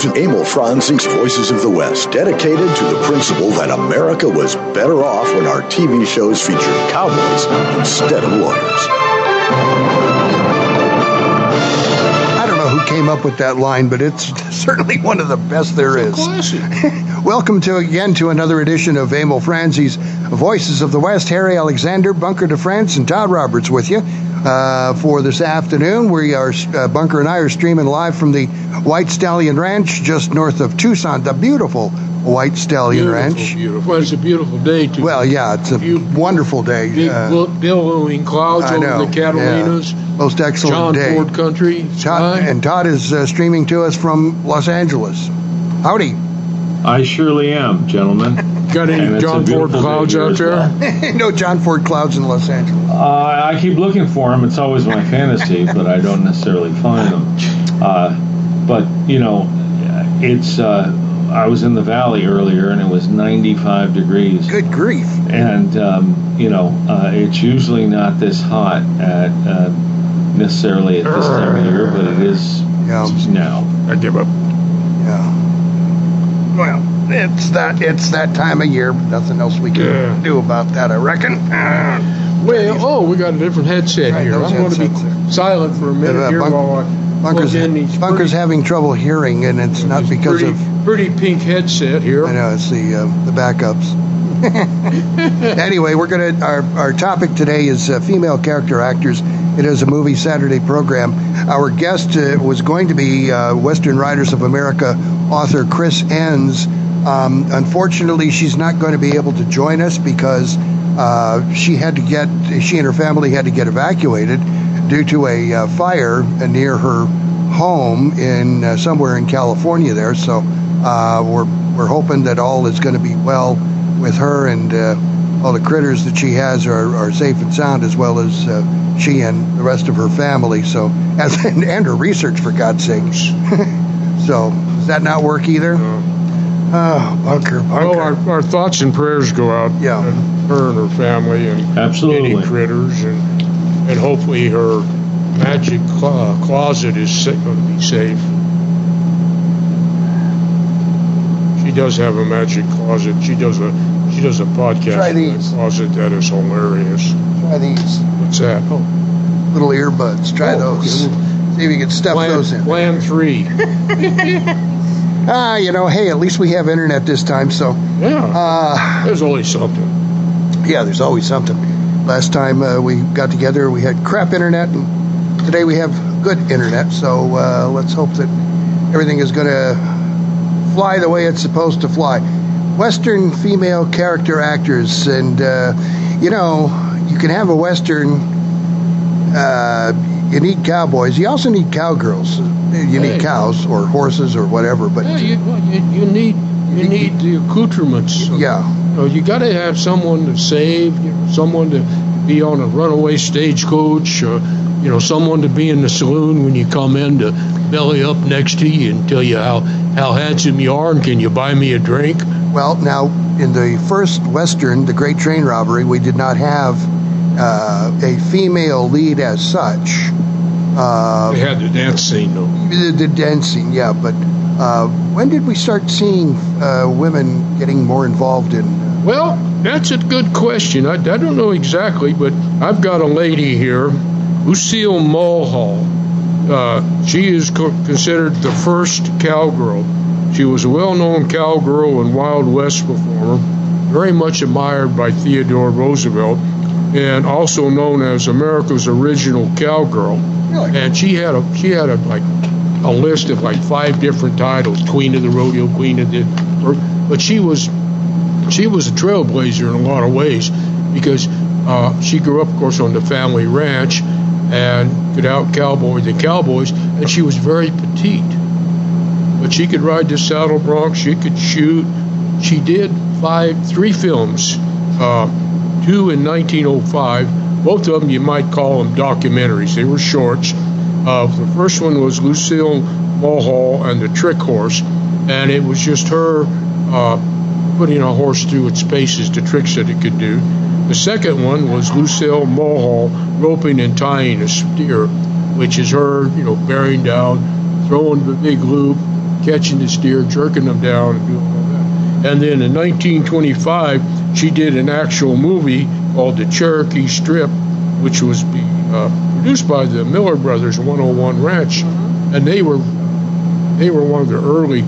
Welcome to Emil Franzi's Voices of the West, dedicated to the principle that America was better off when our TV shows featured cowboys instead of lawyers. I don't know who came up with that line, but it's certainly one of the best there is. Welcome to again to another edition of Emil Franzi's Voices of the West. Harry Alexander, Bunker de France, and Todd Roberts with you uh, for this afternoon. We are uh, Bunker and I are streaming live from the White Stallion Ranch just north of Tucson. The beautiful White Stallion beautiful, Ranch. Beautiful. Well, it's a beautiful day too. Well, yeah, it's a You- wonderful day. Big Uh, billowing clouds I know, over the Catalina's. yeah. Most excellent John day. Ford country. Todd, and Todd is uh, streaming to us from Los Angeles. Howdy. I surely am, gentlemen. Got any it's John Ford clouds out there? well. no John Ford clouds in Los Angeles. Uh, I keep looking for them. It's always my fantasy, but I don't necessarily find them. Uh, but you know, it's. Uh, I was in the valley earlier, and it was 95 degrees. Good grief. And um, you know, uh, it's usually not this hot at uh, necessarily at this time of year, but it is Yeah. now. I give up. Yeah. Well, it's that it's that time of year. but Nothing else we can Yeah. do about that, I reckon. Uh, Well, oh, we got a different headset Right, here. I'm going to be there. silent for a minute Yeah, here Bunk- while I Bunker's, plug in Bunker's pretty, having trouble hearing, and it's not because pretty, of pretty pink headset here. I know it's the uh, the backups. anyway, we're gonna our our topic today is uh, female character actors. It is a movie Saturday program. Our guest uh, was going to be uh, Western Writers of America author Chris Enss. Um, unfortunately, she's not going to be able to join us because uh, she had to get she and her family had to get evacuated due to a uh, fire near her home in uh, somewhere in California there. So uh, we're we're hoping that all is going to be well with her and uh, all the critters that she has are, are safe and sound, as well as uh, she and the rest of her family. So as and, and her research, for God's sakes. so does that not work either? Oh, bunker, bunker. Well, our, our thoughts and prayers go out Yeah. to her and her family and Absolutely. any critters, and and hopefully her magic cl- uh, closet is going to be safe. She does have a magic closet. She does a she does a podcast Try in that closet that is hilarious. Try these What's that? Oh, little earbuds. Try Oh, those. okay. See if you can stuff plan, those in. plan three. Ah, you know, hey, at least we have internet this time. So, Yeah, uh, there's always something. yeah, there's always something. Last time uh, we got together, we had crap internet, and today we have good internet. So uh, let's hope that everything is going to fly the way it's supposed to fly. Western female character actors, and uh, you know, you can have a Western. Uh, you need cowboys. You also need cowgirls. You need cows or horses or whatever. But Yeah, you, you, you need you need the accoutrements. yeah, You know, you got to have someone to save, you know, someone to be on a runaway stagecoach, or you know, someone to be in the saloon when you come in to belly up next to you and tell you how how handsome you are and can you buy me a drink. Well, now in the first Western, the Great Train Robbery, we did not have uh, a female lead as such. Uh, They had the dance scene though. the, the dancing, yeah, but uh, when did we start seeing uh, women getting more involved in? Well, that's a good question. I, I don't know exactly, but I've got a lady here, Lucille Mulhall. Uh, she is co- considered the first cowgirl. She was a well-known cowgirl and Wild West performer, very much admired by Theodore Roosevelt, and also known as America's original cowgirl. Really? And she had a she had a like a list of like five different titles: Queen of the Rodeo, Queen of the. But she was she was a trailblazer in a lot of ways because uh, she grew up, of course, on the family ranch and could out cowboy the cowboys, and she was very petite. But she could ride the saddle bronc, she could shoot. She did five, three films, uh, two in 1905. Both of them you might call them documentaries. They were shorts. Uh, the first one was Lucille Mulhall and the Trick Horse, and it was just her uh, putting a horse through its paces, the tricks that it could do. The second one was Lucille Mulhall roping and tying a steer, which is her, you know, bearing down, throwing the big loop, catching the steer, jerking them down, and doing all that. And then in 1925, she did an actual movie called The Cherokee Strip, which was be, uh, produced by the Miller Brothers 101 Ranch, and they were they were one of the early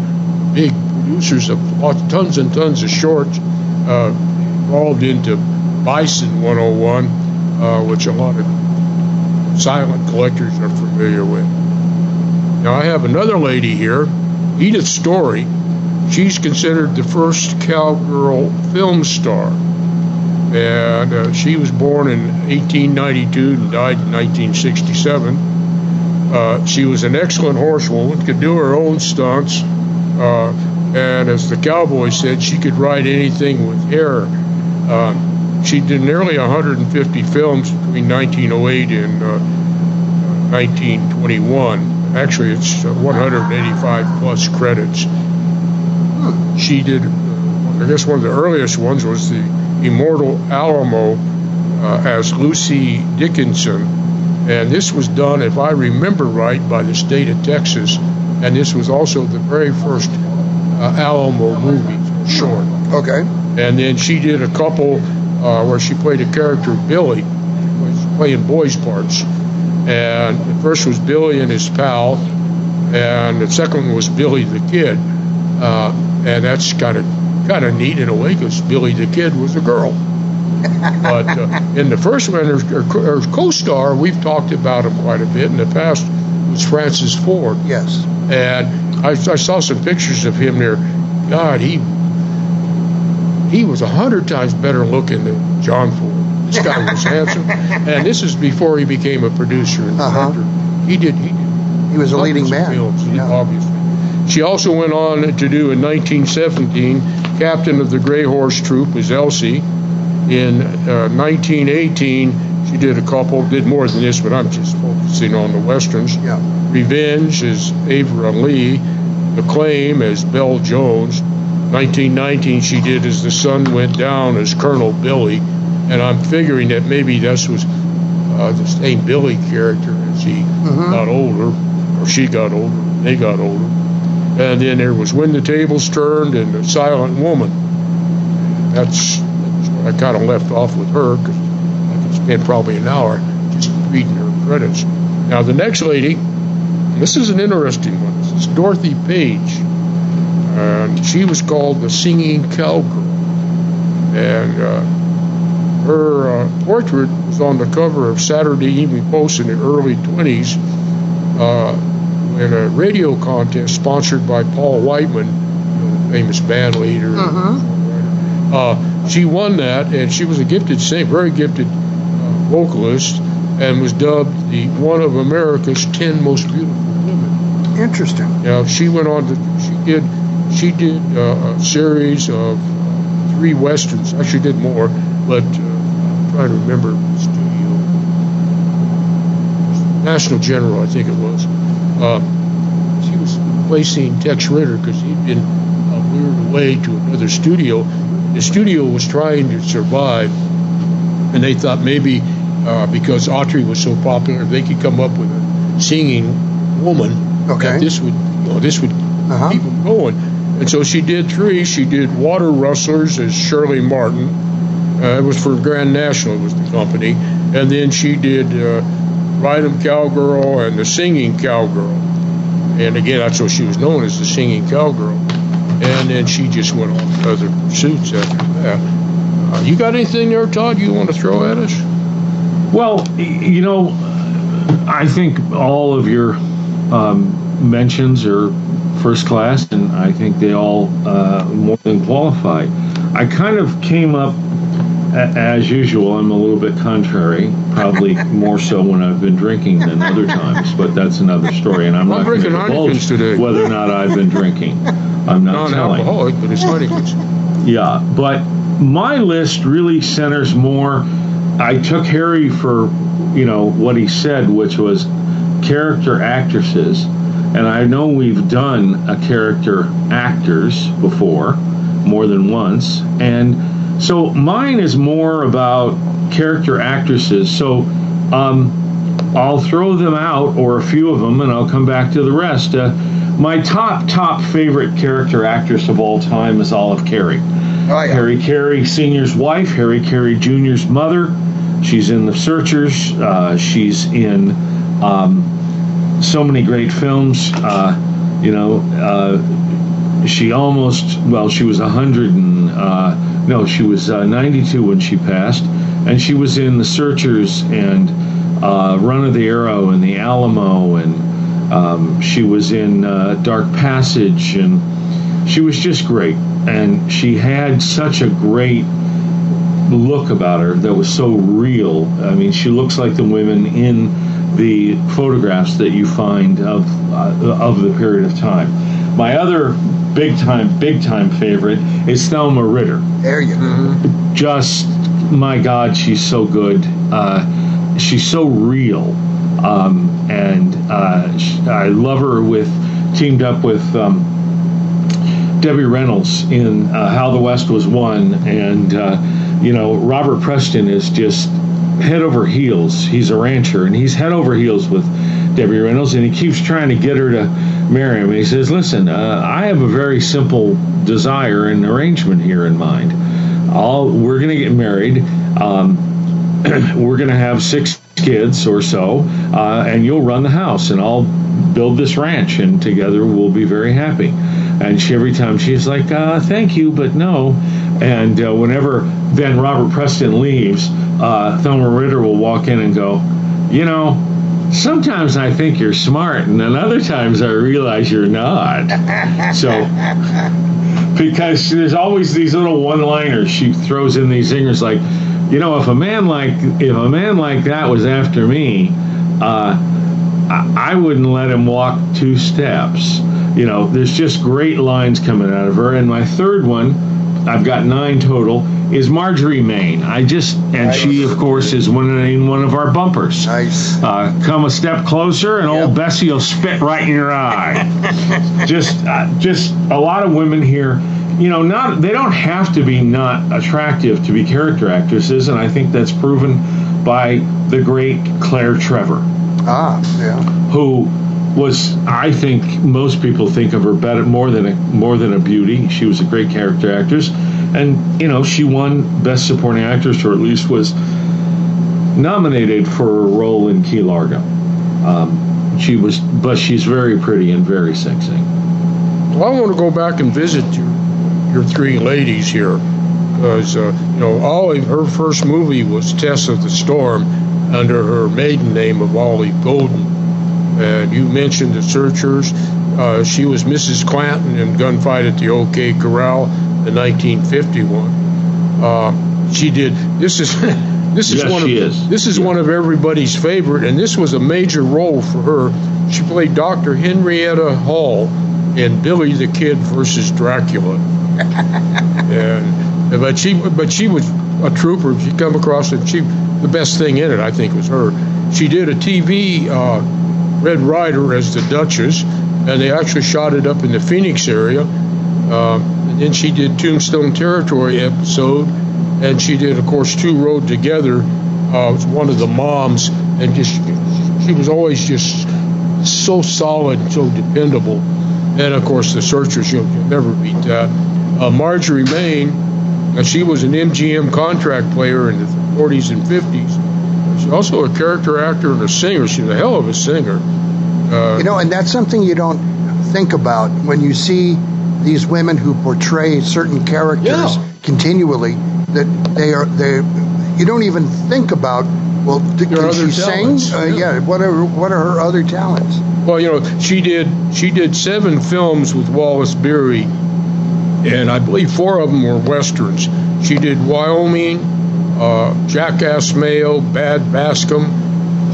big producers of tons and tons of shorts uh, involved into Bison 101, uh, which a lot of silent collectors are familiar with. Now I have another lady here, Edith Storey. She's considered the first cowgirl film star. And uh, she was born in 1892 and died in 1967. Uh, she was an excellent horsewoman, could do her own stunts, uh, and as the cowboy said, she could ride anything with hair. Uh, she did nearly 150 films between 1908 and 1921. Uh, Actually, it's uh, 185 plus credits. She did, I guess, one of the earliest ones was the Immortal Alamo uh, as Lucy Dickinson. And this was done, if I remember right, by the state of Texas. And this was also the very first uh, Alamo movie short. Okay. And then she did a couple uh, where she played a character, Billy, was playing boys' parts. And the first was Billy and his pal, and the second one was Billy the Kid. Uh, and that's kind of kind of neat in a way because Billy the Kid was a girl. but uh, in the first one, her, co-star, we've talked about him quite a bit in the past, was Francis Ford. Yes. And I, I saw some pictures of him there. God, he he was a hundred times better looking than John Ford. This guy was handsome, and this is before he became a producer and Uh-huh. director. He did. He did He was a leading man. films, Yeah. obviously. She also went on to do in 1917, captain of the Gray Horse Troop was Elsie. In uh, 1918, she did a couple, did more than this, but I'm just focusing on the westerns. Yeah. Revenge as Avra Lee, The Claim as Belle Jones. 1919, she did As the Sun Went Down as Colonel Billy, and I'm figuring that maybe this was uh, the same Billy character as he got older, or she got older, they got older. And then there was When the Tables Turned and The Silent Woman. That's, I kind of left off with her because I could spend probably an hour just reading her credits. Now, the next lady, this is an interesting one. This is Dorothy Page. And she was called the Singing Cowgirl. And uh, her uh, portrait was on the cover of Saturday Evening Post in the early 20s uh, in a radio contest sponsored by Paul Whiteman, you know, famous band leader. and songwriter. Uh, she won that, and she was a gifted singer, very gifted uh, vocalist, and was dubbed the one of America's 10 most beautiful women. Interesting. Now she went on to she did she did uh, a series of three westerns. Actually, did more, but uh, I'm trying to remember. National General, I think it was. Uh, she was replacing Tex Ritter because he'd been uh, lured away to another studio. The studio was trying to survive, and they thought maybe uh, because Autry was so popular, they could come up with a singing woman Okay. that this would, you know, this would Uh-huh. keep them going. And so she did three. She did Water Rustlers as Shirley Martin. Uh, it was for Grand National, was the company. And then she did uh, 'em Cowgirl and the Singing Cowgirl. And again, that's what she was known as, the Singing Cowgirl. And then she just went on other pursuits after that. Uh, you got anything there, Todd, you want to throw at us? Well, you know, I think all of your um, mentions are first class, and I think they all uh, more than qualify. I kind of came up, as usual, I'm a little bit contrary, probably more so when I've been drinking than other times, but that's another story, and I'm I'm not going to divulge today. whether or not I've been drinking. I'm not telling. Non-alcoholic, but it's Heineken's. Yeah, but my list really centers more. I took Harry for, you know, what he said, which was character actresses. And I know we've done a character actors before, more than once. And so mine is more about character actresses. So um, I'll throw them out or a few of them, and I'll come back to the rest. Uh, my top top favorite character actress of all time is Olive Carey. Oh, yeah. Harry Carey Sr.'s wife, Harry Carey Jr.'s mother. She's in The Searchers. Uh, she's in um, so many great films. Uh, you know, uh, she almost, well, she was a 100 and, uh, no, she was uh, 92 when she passed. And she was in The Searchers and uh, Run of the Arrow and The Alamo. And um, she was in uh, Dark Passage. And she was just great. And she had such a great look about her that was so real. I mean, she looks like the women in the photographs that you find of uh, of the period of time. My other big time, big time favorite is Thelma Ritter. There you go. Just my God, she's so good. Uh, she's so real, um, and uh, sh I love her with teamed up with. Um, Debbie Reynolds in uh, How the West Was Won, and uh, you know Robert Preston is just head over heels. He's a rancher, and he's head over heels with Debbie Reynolds, and he keeps trying to get her to marry him. He says, "Listen, uh, I have a very simple desire and arrangement here in mind. We're going to get married. Um, we're going to have six kids or so, uh, and you'll run the house, and I'll build this ranch, and together we'll be very happy." And she, every time she's like, uh, "Thank you, but no." And uh, whenever then Robert Preston leaves, uh, Thelma Ritter will walk in and go, "You know, sometimes I think you're smart, and then other times I realize you're not." so, because there's always these little one-liners she throws in these zingers, like, you know, if a man like if a man like that was after me, uh, I, I wouldn't let him walk two steps you know, there's just great lines coming out of her. And my third one, I've got nine total, is Marjorie Main. I just, and Nice. she, of course, is one in one of our bumpers. Nice. Uh, come a step closer, and old Bessie will spit right in your eye. just, uh, just a lot of women here. You know, not they don't have to be not attractive to be character actresses, and I think that's proven by the great Claire Trevor Ah, yeah. who was I think most people think of her better more than a more than a beauty. She was a great character actress, and you know she won Best Supporting Actress, or at least was nominated for a role in Key Largo. Um, she was, but she's very pretty and very sexy. Well, I want to go back and visit your, your three ladies here, because uh, you know, Olive, her first movie was Tess of the Storm, under her maiden name of Olive Golden, and you mentioned the Searchers. Uh, she was Mrs. Clanton in Gunfight at the OK Corral in 1951. Uh, she did. This is. This is Yes, one of is. this is one of everybody's favorite, and this was a major role for her. She played Dr. Henrietta Hall in Billy the Kid versus Dracula. and but she but she was a trooper. She come across it. She the best thing in it, I think, was her. She did a TV uh, Red Ryder as the Duchess, and they actually shot it up in the Phoenix area. Um, and then she did Tombstone Territory episode, and she did, of course, Two Rode Together. Uh, was one of the moms, and just she was always just so solid, so dependable. And of course, the Searchers, you'll, you'll never beat that. Uh, Marjorie Main, uh, she was an MGM contract player in the 40s and 50s. Also a character actor and a singer. She's a hell of a singer. Uh, You know, and that's something you don't think about when you see these women who portray certain characters Yeah. continually. That they are they, you don't even think about. Well, There can she other sing? Uh, yeah. yeah. What are what are her other talents? Well, you know, she did she did seven films with Wallace Beery, and I believe four of them were westerns. She did Wyoming, uh, Jackass Mail, Bad Bascom.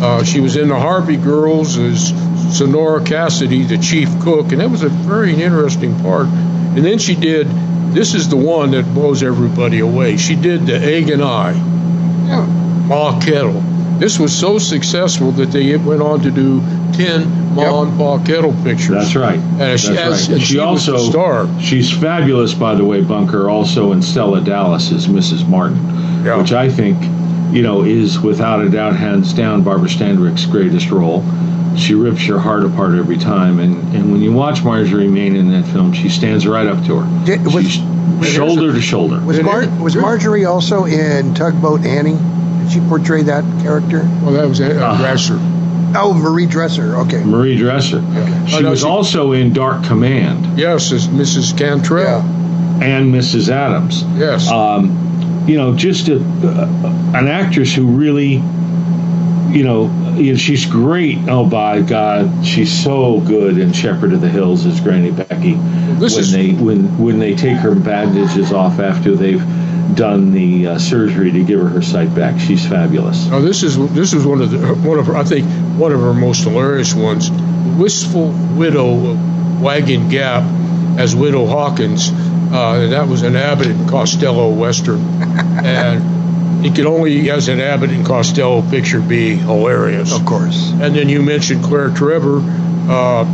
Uh, she was in the Harvey Girls as Sonora Cassidy, the chief cook, and that was a very interesting part. And then she did. This is the one that blows everybody away. She did the Egg and I. Yeah. Ma Kettle. This was so successful that they went on to do 10 Ma Yep. and Pa Kettle pictures. That's right. And she, That's has, right. and She she, also- star. She's fabulous, by the way, Bunker. Also in Stella Dallas as Mrs. Martin, Yeah. which I think you know, is without a doubt, hands down, Barbara Stanwyck's greatest role. She rips your heart apart every time, and, and when you watch Marjorie Main in that film, she stands right up to her. Did- was- She's shoulder to shoulder. Was, Mar- was Marjorie also in Tugboat Annie? Did she portray that character? Well, that was a uh, Dressler. Oh, Marie Dressler. Okay. Marie Dressler. Okay. She Oh, no, was she- also in Dark Command Yes, as Mrs. Cantrell. Yeah. and Mrs. Adams. Yes. Um, you know, just a, an actress who really, you know, you know, she's great. Oh, by God, she's so good in Shepherd of the Hills as Granny Becky. this when is- they when when they take her bandages off after they've done the uh, surgery to give her her sight back, she's fabulous. Now this is this is one of the one of her, I think one of her most hilarious ones. Wistful Widow of Wagon Gap as Widow Hawkins. Uh, and that was an Abbott and Costello western, and it could only, as an Abbott and Costello picture, be hilarious. Of course. And then you mentioned Claire Trevor. Uh,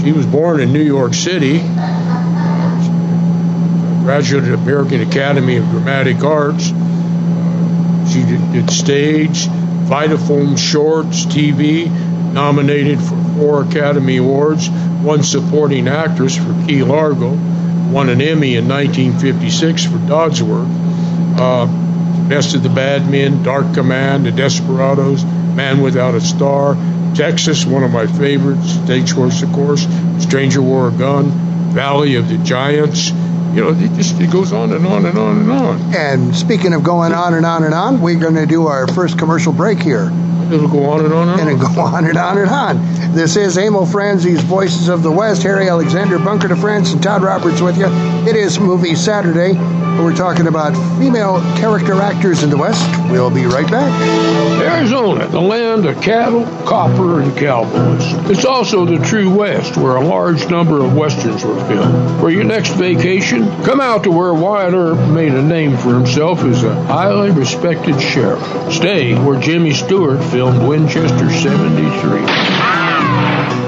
she was born in New York City. Graduated American Academy of Dramatic Arts. She did, did stage, Vitaphone shorts, TV. Nominated for four Academy Awards. one supporting actress for Key Largo. Won an Emmy in 1956 for Dodsworth. Uh, Best of the Bad Men, Dark Command, The Desperados, Man Without a Star, Texas, one of my favorites, Stagecoach, of course, Stranger Wore a Gun, Valley of the Giants. You know, it just it goes on and on and on and on. And speaking of going on and on and on, we're going to do our first commercial break here. It'll go on and on and And on. it go on and on and on. This is Emil Franzi's Voices of the West. Harry Alexander, Bunker de France, and Todd Roberts with you. It is Movie Saturday. We're talking about female character actors in the West. We'll be right back. Arizona, the land of cattle, copper, and cowboys. It's also the true West, where a large number of westerns were filmed. For your next vacation, come out to where Wyatt Earp made a name for himself as a highly respected sheriff. Stay where Jimmy Stewart filmed Winchester 73. Yeah!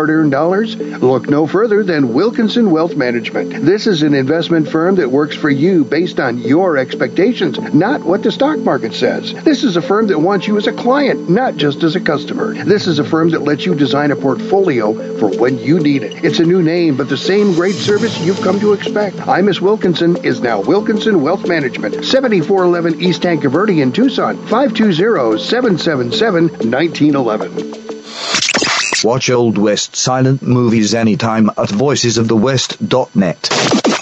hard-earned dollars? Look no further than Wilkinson Wealth Management. This is an investment firm that works for you based on your expectations, not what the stock market says. This is a firm that wants you as a client, not just as a customer. This is a firm that lets you design a portfolio for when you need it. It's a new name, but the same great service you've come to expect. I Miss Wilkinson is now Wilkinson Wealth Management, 7411 East Verde in Tucson, 520-777-1911. Watch Old West silent movies anytime at voicesofthewest.net.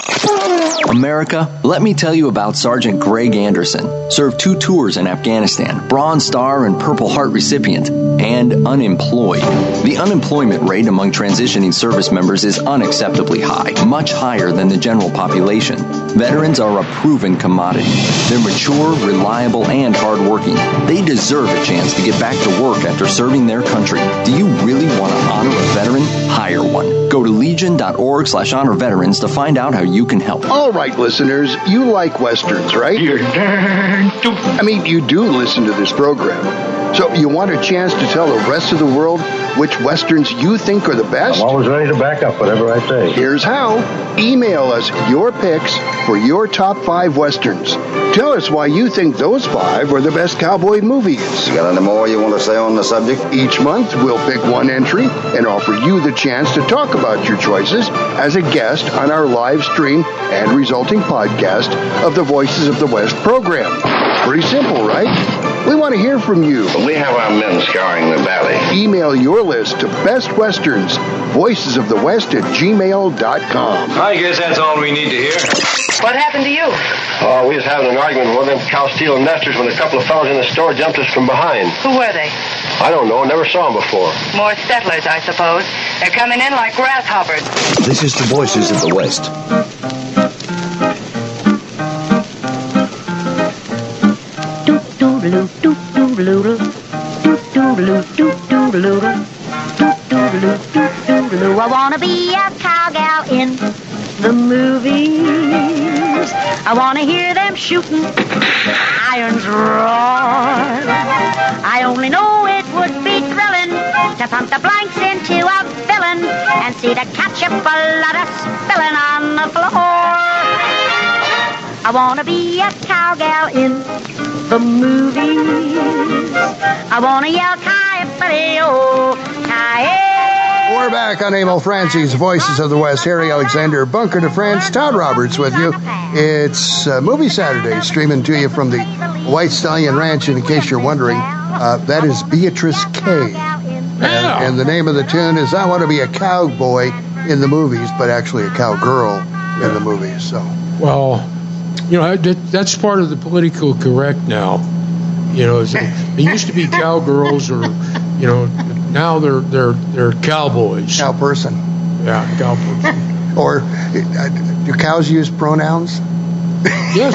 America, let me tell you about Sergeant Greg Anderson. Served two tours in Afghanistan, Bronze Star and Purple Heart recipient, and unemployed. The unemployment rate among transitioning service members is unacceptably high, much higher than the general population. Veterans are a proven commodity. They're mature, reliable, and hardworking. They deserve a chance to get back to work after serving their country. Do you really want to honor a veteran? Hire one. Go to legion.org slash honor veterans to find out how you can help. All right, listeners, you like westerns, right? You're darn I mean, you do listen to this program. So you want a chance to tell the rest of the world which westerns you think are the best? I'm always ready to back up whatever I say. Here's how. Email us your picks for your top five westerns. Tell us why you think those five are the best cowboy movies. You got any more you want to say on the subject? Each month, we'll pick one entry and offer you the chance to talk about your choices as a guest on our live stream and resulting podcast of the Voices of the West program. Pretty simple, right? We want to hear from you. We have our men scouring the valley. Email your list to Best Westerns, Voices of the West at gmail.com. I guess that's all we need to hear. What happened to you? Oh, we was having an argument with one of them cow stealing nesters when a couple of fellows in the store jumped us from behind. Who were they? I don't know, never saw them before. More settlers, I suppose. They're coming in like grasshoppers. This is the Voices of the West. I wanna be a cowgirl in the movies. I wanna hear them shooting irons roar. I only know it would be thrilling to pump the blanks into a villain and see the ketchup a lot of spilling on the floor. I wanna be a cowgirl in the movies. I wanna yell coyote, coyote. We're back on Emil Franzi's Voices of the West. Harry Alexander, Bunker de France, Todd Roberts with you. It's uh, Movie Saturday, streaming to you from the White Stallion Ranch. And in case you're wondering, uh, that is Beatrice Kay And, and the name of the tune is I Want to Be a Cowboy in the movies, but actually a cowgirl in the movies. So, Well, you know that, that's part of the political correct now. You know, it used to be cowgirls, or you know, now they're they're they're cowboys. cow person. Yeah, cowboys. Or uh, do cows use pronouns? yes.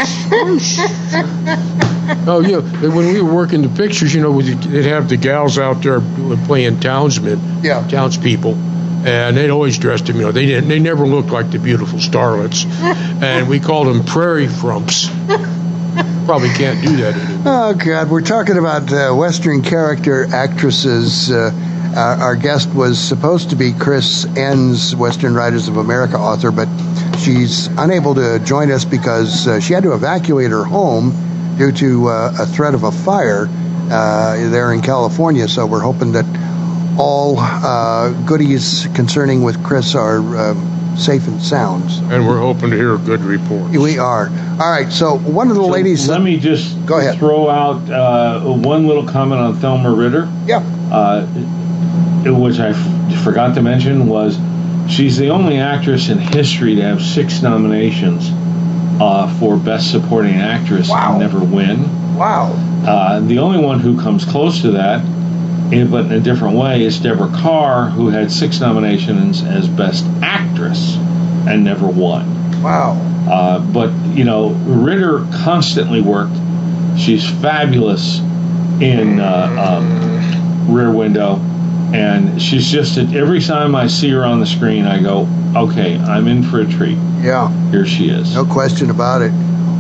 Oh yeah, when we were working the pictures, you know, they'd have the gals out there playing townsmen, Yeah. townspeople, and they'd always dressed them. You know, they didn't, they never looked like the beautiful starlets, and we called them prairie frumps. Probably can't do that anymore. Oh God, we're talking about uh, Western character actresses. Uh, our, our guest was supposed to be Chris Enss, Western Writers of America author, but she's unable to join us because uh, she had to evacuate her home due to uh, a threat of a fire uh, there in California. So we're hoping that all uh, goodies concerning with Chris are uh, safe and sound. And we're hoping to hear a good report. We are. All right. So one of the ladies. Let me just Go ahead. throw out uh, one little comment on Thelma Ritter. Yeah. uh, which I f- forgot to mention was she's the only actress in history to have six nominations uh, for Best Supporting Actress Wow. and never win. Wow. Uh, the only one who comes close to that, in, but in a different way, is Deborah Kerr, who had six nominations as Best Actress and never won. Wow. Uh, but you know, Ritter constantly worked. She's fabulous in uh, um, Rear Window, and she's just every time I see her on the screen, I go, okay, I'm in for a treat. Yeah. Here she is. No question about it.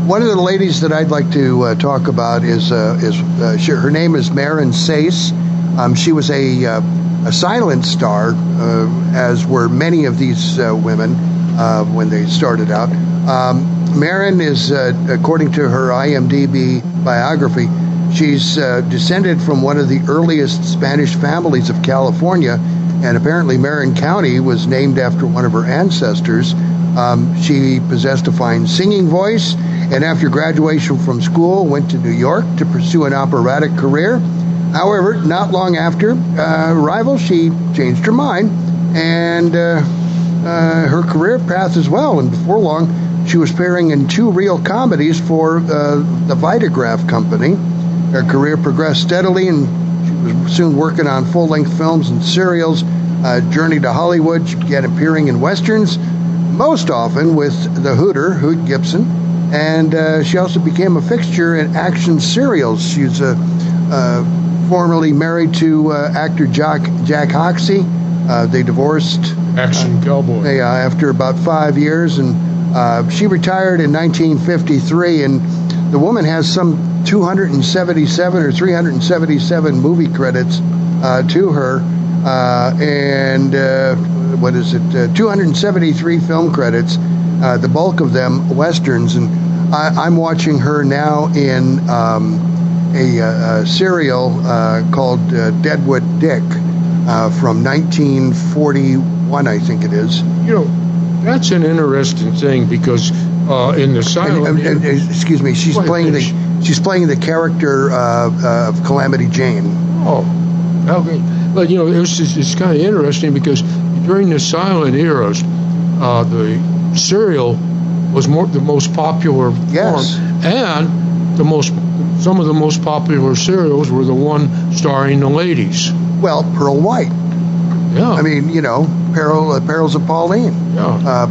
One of the ladies that I'd like to uh, talk about is uh, is uh, she, her name is Marin Sais. Um, she was a uh, a silent star, uh, as were many of these uh, women uh, when they started out. Um, Marin is, uh, according to her IMDb biography, she's uh, descended from one of the earliest Spanish families of California, and apparently Marin County was named after one of her ancestors. Um, she possessed a fine singing voice, and after graduation from school, went to New York to pursue an operatic career. However, not long after uh, arrival, she changed her mind and uh, uh, her career path as well. And before long, she was appearing in two real comedies for uh, the Vitagraph Company. Her career progressed steadily, and she was soon working on full-length films and serials. Uh, Journey to Hollywood, she began appearing in westerns, most often with the Hooter, Hoot Gibson, and uh, she also became a fixture in action serials. She's uh, uh, formerly married to uh, actor Jack, Jack Hoxie. Uh, they divorced Action cowboy. they, uh, after about five years, and uh, she retired in 1953. And the woman has some 277 or 377 movie credits uh, to her, uh, and uh, what is it? Uh, 273 film credits. Uh, the bulk of them westerns, and I, I'm watching her now in um, a, uh, a serial uh, called uh, Deadwood Dick uh, from 1941, I think it is. You know, that's an interesting thing because uh, in the silent. And, and, and, excuse me, she's playing the She's playing the character of Calamity Jane. Oh, okay. But you know, it's it's, it's kind of interesting because during the silent eras, uh, the serial was more the most popular Yes. form, and the most some of the most popular serials were the one starring the ladies. Well, Pearl White. Yeah. I mean, you know, Peril, uh, Perils of Pauline. Yeah. Uh,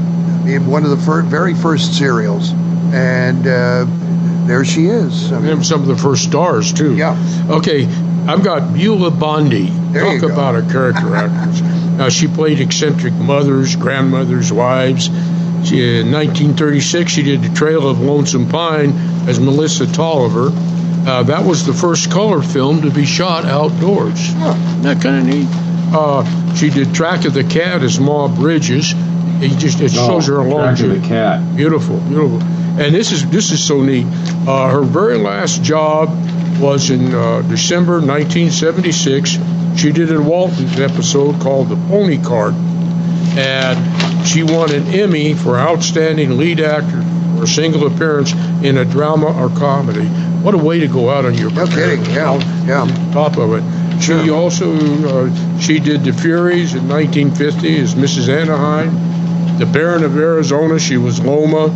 in one of the fir- very first serials, and uh, there she is. I mean, And some of the first stars too. Yeah. Okay, I've got Beulah Bondi. There you Talk about a character actress. Now she played eccentric mothers, grandmothers, wives. She, in 1936, she did The Trail of Lonesome Pine as Melissa Tolliver. Uh, that was the first color film to be shot outdoors. Isn't that kind of neat? Uh, she did Track of the Cat as Ma Bridges. It just it Oh, shows her along Track of the Cat. Beautiful, beautiful. And this is this is so neat. Uh, her very last job was in uh, December 1976. She did a Walton's episode called The Pony Cart, and she won an Emmy for Outstanding Lead Actor for a single appearance in a drama or comedy. What a way to go out on your no kidding. Yeah, yeah. top of it. She also uh, she did The Furies in 1950 as Mrs. Anaheim. The Baron of Arizona, she was Loma.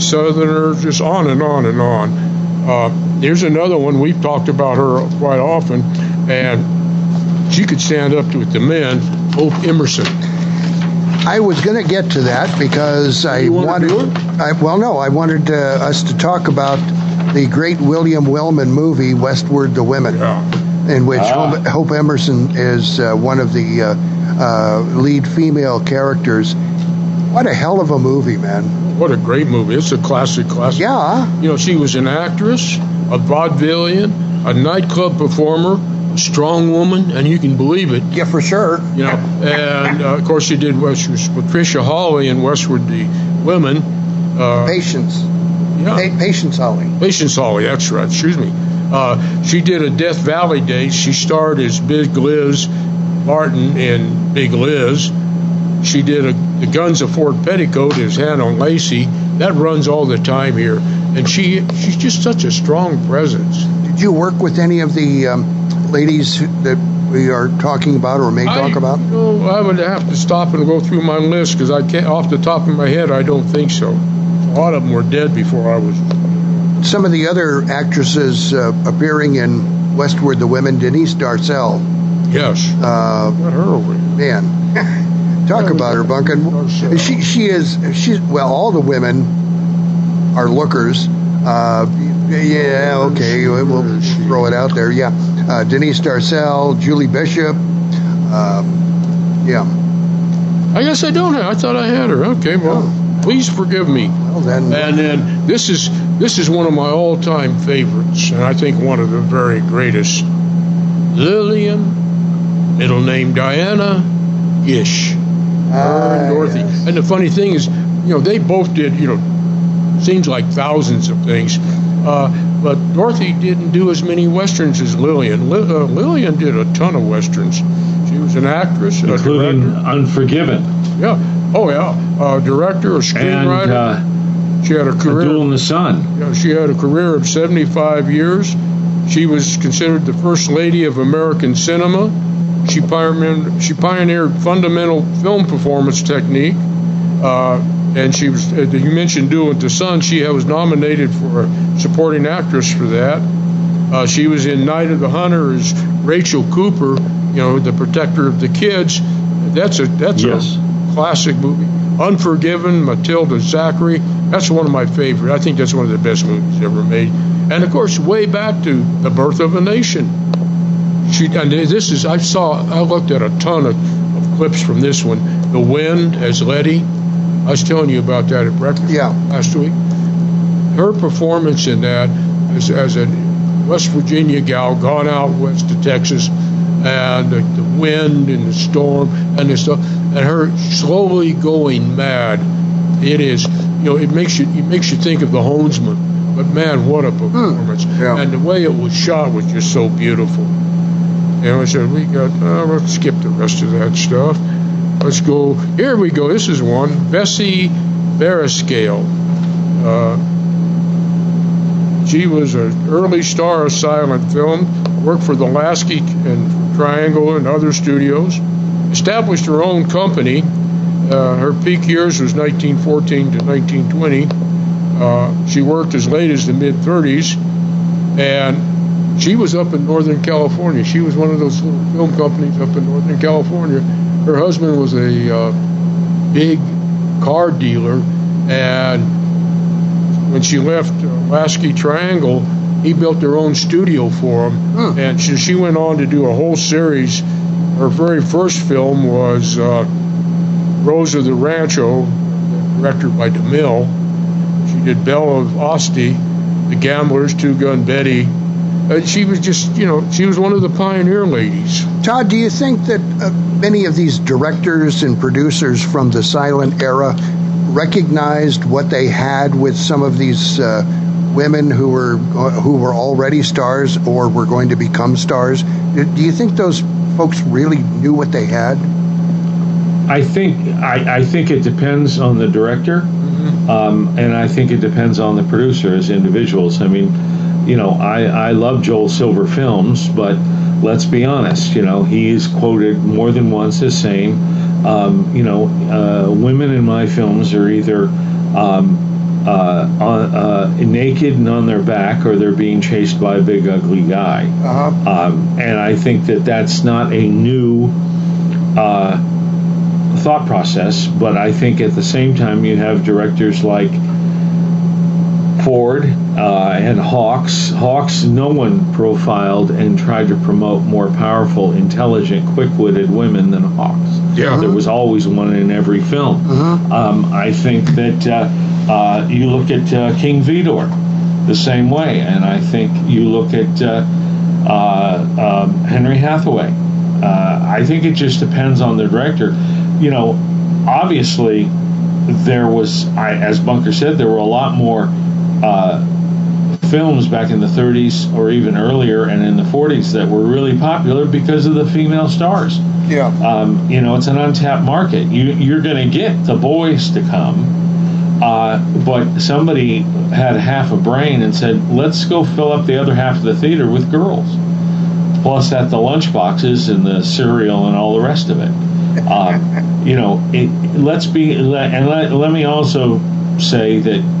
Southerner, just on and on and on. Uh, here's another one. We've talked about her quite often, and she could stand up to it. The men, Hope Emerson. I was going to get to that because I You wanna wanted. do I, well, no, I wanted uh, us to talk about the great William Wellman movie Westward the Women, in which Ah. Hope, Hope Emerson is uh, one of the uh, uh, lead female characters. What a hell of a movie, man! What a great movie. It's a classic, classic. Yeah, You know, she was an actress, a vaudevillian, a nightclub performer, a strong woman, and you can believe it. yeah, for sure. You know, and uh, of course she did. Well, she was with Patricia Hawley in Westward the Women. Uh, Patience, yeah, pa- Patience Holly. Patience Holly, That's right. Excuse me. Uh, she did a Death Valley Days. She starred as Big Liz Martin in Big Liz. She did a, the Guns of Fort Petticoat as Hannah Lacey. That runs all the time here, and she she's just such a strong presence. Did you work with any of the um, ladies that we are talking about or may talk about? You know, I would have to stop and go through my list because I can't, off the top of my head, I don't think so. A lot of them were dead before I was. Some of the other actresses uh, appearing in Westward the Women, Denise Darcel. Yes, Uh, got her over. here. man, talk about her, Bunkin. She she is she's well. All the women are lookers. Uh, yeah, okay, we'll throw it out there. Yeah, uh, Denise Darcel, Julie Bishop. Um, yeah. I guess I don't have. I thought I had her. Okay, well, please forgive me. Well then, And then this is this is one of my all-time favorites, and I think one of the very greatest. Lillian, middle name Diana, Gish. Her and Dorothy. And the funny thing is, you know, they both did, you know, seems like thousands of things. Uh, but Dorothy didn't do as many westerns as Lillian. Li- uh, Lillian did a ton of westerns. She was an actress, a including director. Unforgiven Yeah. Oh yeah. Uh, director, a and screenwriter. uh, she had a A career. Duel in the Sun. Yeah, she had a career of 75 years. She was considered the first lady of American cinema. She pioneered, she pioneered fundamental film performance technique. Uh, and she was, uh, you mentioned Duel with the Sun. She was nominated for a supporting actress for that. Uh, she was in Night of the Hunter as Rachel Cooper, you know, the protector of the kids. That's a that's Yes. a classic movie. Unforgiven, Matilda Zachary. That's one of my favorite. I think that's one of the best movies ever made. And of course, way back to The Birth of a Nation. She and this is I saw I looked at a ton of, of clips from this one. The Wind as Letty. I was telling you about that at breakfast Yeah. last week. Her performance in that as, as a West Virginia gal gone out west to Texas and the, the wind and the storm and the stuff and her slowly going mad. It is you know, it makes you it makes you think of the Honesman. But man, what a performance. Yeah. And the way it was shot was just so beautiful. And I said, we got, uh, let's skip the rest of that stuff. Let's go. Here we go. This is one. Bessie Barriscale. Uh, She was an early star of silent film, worked for the Lasky and Triangle and other studios, established her own company. Uh, her peak years was 1914 to 1920. Uh, she worked as late as the mid 30s, and she was up in Northern California. She was one of those little film companies up in Northern California. Her husband was a uh, big car dealer, and when she left uh, Lasky Triangle, he built their own studio for them, Hmm. and she, she went on to do a whole series. Her very first film was uh, Rosa the Rancho, directed by DeMille. She did Belle of Asti, The Gamblers, Two Gun Betty. Uh, she was just, you know, she was one of the pioneer ladies. Todd, do you think that uh, many of these directors and producers from the silent era recognized what they had with some of these uh, women who were uh, who were already stars or were going to become stars? Do you think those folks really knew what they had? I think I, I think it depends on the director, um, and I think it depends on the producer as individuals. I mean, you know, I, I love Joel Silver films, but let's be honest. You know, he's quoted more than once as saying, um, you know, uh, women in my films are either um, uh, on, uh, naked and on their back, or they're being chased by a big ugly guy. Uh-huh. Um, and I think that that's not a new uh, thought process, but I think at the same time you have directors like Ford uh, and Hawks. Hawks, no one profiled and tried to promote more powerful, intelligent, quick-witted women than Hawks. Yeah. there was always one in every film. Uh Um, I think that uh, uh, you look at uh, King Vidor the same way, and I think you look at uh, uh, um, Henry Hathaway. Uh, I think it just depends on the director. You know, obviously there was, I, as Bunker said, there were a lot more uh, films back in the 30s or even earlier and in the 40s that were really popular because of the female stars. Yeah. Um, you know, it's an untapped market. You, you're going to get the boys to come, uh, but somebody had half a brain and said, let's go fill up the other half of the theater with girls. Plus, at the lunch boxes and the cereal and all the rest of it. Uh, you know, it, let's be, and let, let me also say that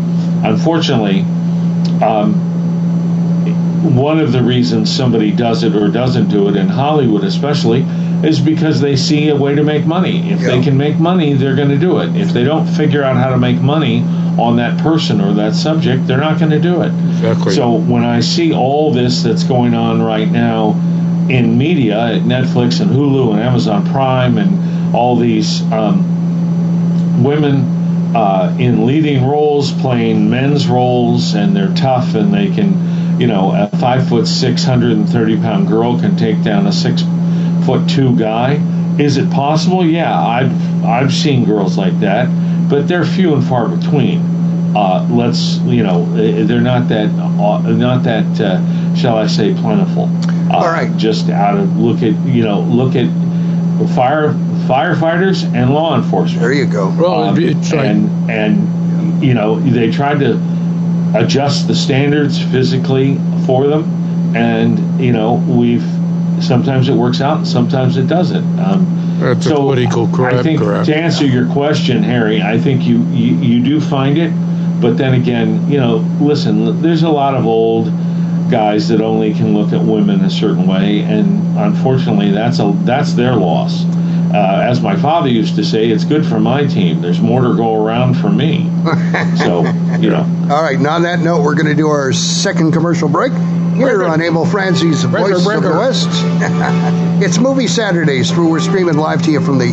unfortunately, um, one of the reasons somebody does it or doesn't do it in Hollywood, especially, is because they see a way to make money. If they can make money, they're going to do it. If they don't figure out how to make money on that person or that subject, they're not going to do it. Exactly. So when I see all this that's going on right now in media at Netflix and Hulu and Amazon Prime and all these um, women uh, in leading roles playing men's roles and they're tough and they can, you know, a five foot six hundred and thirty pound girl can take down a six foot two guy. Is it possible? Yeah, I've I've seen girls like that, but they're few and far between. Uh, let's you know they're not that uh, not that uh, shall I say plentiful. Uh, All right. Just out of look at you know look at fire firefighters and law enforcement. There you go. Well, Um, it's like, and and you know they tried to adjust the standards physically for them, and you know we've sometimes it works out and sometimes it doesn't. Um, That's a so political crap I think crap. to answer your question, Harry, I think you, you you do find it, but then again, you know, listen, there's a lot of old guys that only can look at women a certain way, and unfortunately, that's a that's their loss. Uh, as my father used to say, it's good for my team. There's more to go around for me. so, you know. All right, and on that note, we're going to do our second commercial break here on Emil Franzi's Voice of the West. it's Movie Saturdays, where we're streaming live to you from the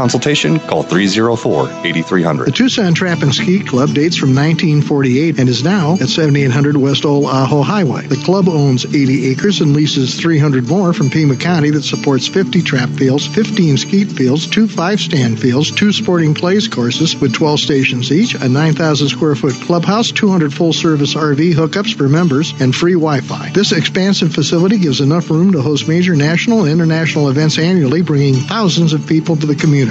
consultation, call 304-8300. The Tucson Trap and Ski Club dates from 1948 and is now at 7800 West Old Ajo Highway. The club owns 80 acres and leases 300 more from Pima County that supports 50 trap fields, 15 skeet fields, two five-stand fields, two sporting clays courses with 12 stations each, a 9,000 square foot clubhouse, 200 full-service RV hookups for members, and free Wi-Fi. This expansive facility gives enough room to host major national and international events annually, bringing thousands of people to the community.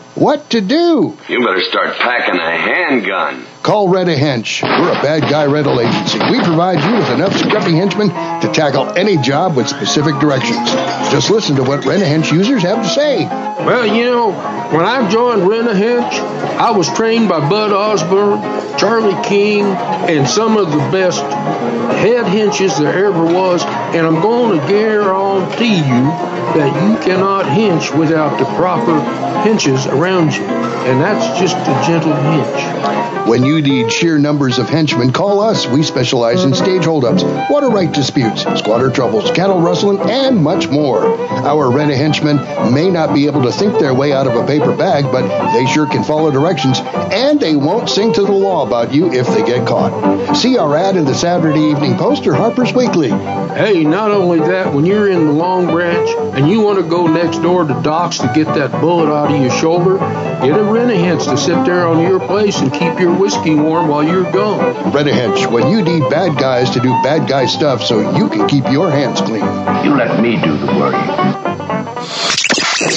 What to do? You better start packing a handgun. Call Red a Hench. We're a bad guy rental agency. We provide you with enough scruffy henchmen to tackle any job with specific directions. Just listen to what Red a Hench users have to say. Well, you know, when I joined Rent-A-Hench, I was trained by Bud Osborne, Charlie King, and some of the best head henches there ever was, and I'm going to guarantee you that you cannot hench without the proper henches around you, and that's just a gentle hench. When you need sheer numbers of henchmen, call us. We specialize in stage holdups, water right disputes, squatter troubles, cattle rustling, and much more. Our rent a henchmen may not be able to think their way out of a paper bag, but they sure can follow directions, and they won't sing to the law about you if they get caught. See our ad in the Saturday Evening Post or Harper's Weekly. Hey, not only that, when you're in the Long Branch and you want to go next door to Doc's to get that bullet out of your shoulder, get a rent-a-hench to sit there on your place and keep your whiskey warm while you're gone. Rent a when you need bad guys to do bad guy stuff so you can keep your hands clean. You let me do the worrying.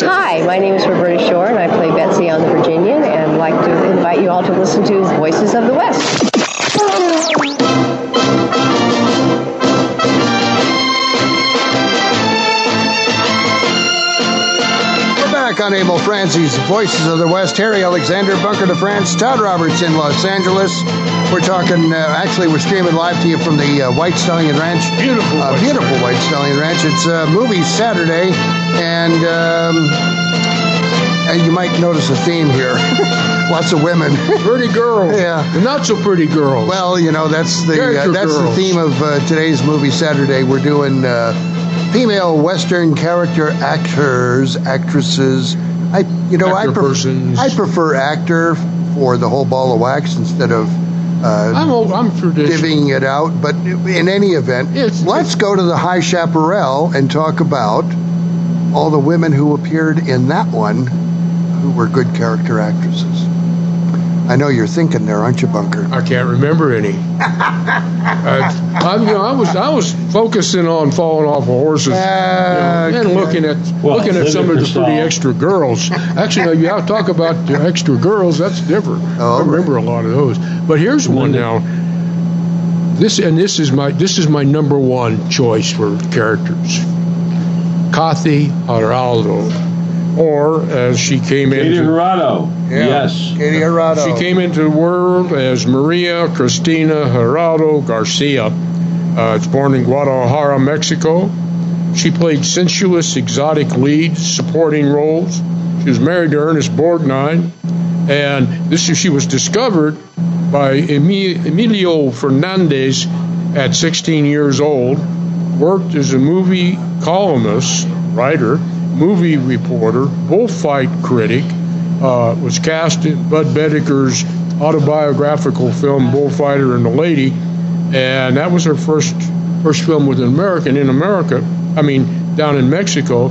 Hi, my name is Roberta Shore, and I play Betsy on the Virginian, and I'd like to invite you all to listen to Voices of the West. Back on Emil Franzi's Voices of the West. Harry Alexander, Bunker de France, Todd Roberts in Los Angeles. We're talking, uh, actually, we're streaming live to you from the uh, White Stallion Ranch. Beautiful. Uh, beautiful White Stallion Ranch. It's uh, movie Saturday, and, um, and you might notice a theme here. Lots of women. Pretty girls. Yeah. Not so pretty girls. Well, you know that's the uh, that's the theme of uh, today's movie Saturday. We're doing uh, female Western character actors, actresses. I you know I Actor pref- persons. I prefer actor for the whole ball of wax instead of uh, I'm old, I'm divvying it out. But in any event, let's go to the High Chaparral and talk about all the women who appeared in that one who were good character actresses. I know you're thinking there, aren't you, Bunker? I can't remember any. I, I, you know, I was I was focusing on falling off of horses you know, and looking at Well, looking at some of the pretty extra girls. Actually, no, you have to talk about the extra girls. That's different. Oh, I remember a lot of those. But here's one now. This and this is my this is my number one choice for characters. Kathy Jurado, or as she came Katie into Jurado. Yes. Katie Jurado. she came into the world as Maria Cristina Jurado Garcia. Uh, it's born in Guadalajara, Mexico. She played sensuous, exotic leads, supporting roles. She was married to Ernest Borgnine, and this she was discovered by Emilio Fernandez at 16 years old. Worked as a movie columnist, writer, movie reporter, bullfight critic. Uh, was cast in Budd Boetticher's autobiographical film Bullfighter and the Lady, and that was her first first film with an American in America. I mean, down in Mexico,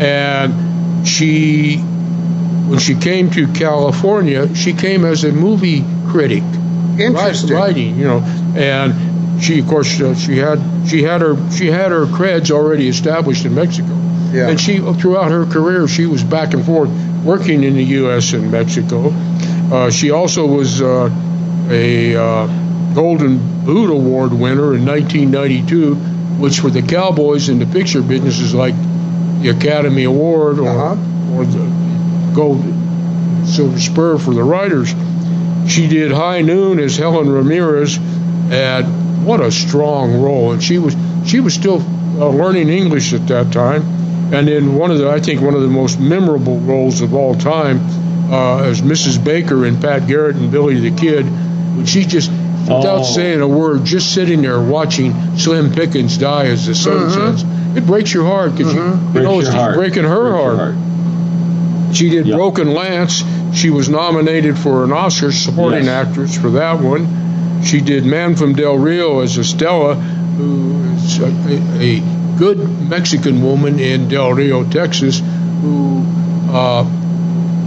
and she when she came to California, she came as a movie critic, Interesting. wri- writing, you know, and she, of course, uh, she had she had her she had her creds already established in Mexico, Yeah. and she throughout her career she was back and forth working in the U.S. and Mexico. Uh, she also was uh, a uh, Golden Boot Award winner in 1992, which for the Cowboys in the picture business is like the Academy Award or or the Gold Silver Spur for the writers. she did High Noon as Helen Ramirez, and what a strong role. And she was she was still uh, learning English at that time. And then one of the I think one of the most memorable roles of all time uh, as Mrs. Baker in Pat Garrett and Billy the Kid, when she just without Oh. saying a word, just sitting there watching Slim Pickens die as the sun sets. It breaks your heart because you, you know it's heart. breaking her Breaks your heart. She did Broken Lance. She was nominated for an Oscar supporting Yes. actress for that one. She did Man from Del Rio as Estella, who is a, a, a good Mexican woman in Del Rio, Texas, who uh,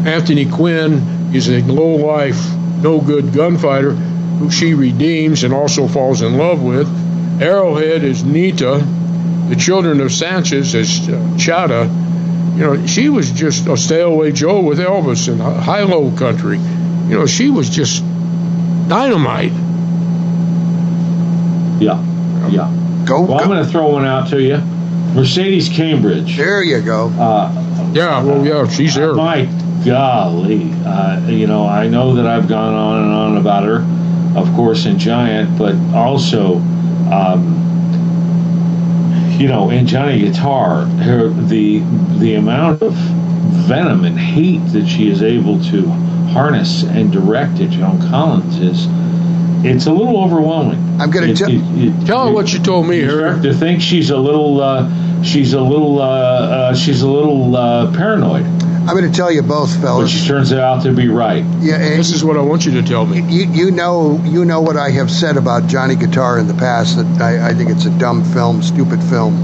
Anthony Quinn is a low life, no good gunfighter who she redeems and also falls in love with. Arrowhead is Nita. The Children of Sanchez is uh, Chata. You know, she was just a stay away Joe with Elvis in Hi-Lo Country. You know, she was just dynamite. Yeah, yeah. Go. Well, I'm going to throw one out to you. Mercedes McCambridge. There you go. Uh, yeah, well, yeah, she's there. My golly, uh, you know, I know that I've gone on and on about her, of course, in Giant, but also, um, you know, in Johnny Guitar, her the the amount of venom and hate that she is able to harness and direct at John Collins is. It's a little overwhelming. I'm going to tell her what you told me. Her to think she's a little, uh, she's a little, uh, uh, she's a little uh, paranoid. I'm going to tell you both, But fellas. she turns out to be right. Yeah, this is what I want you to tell me. You, you know, you know what I have said about Johnny Guitar in the past. That I, I think it's a dumb film, stupid film,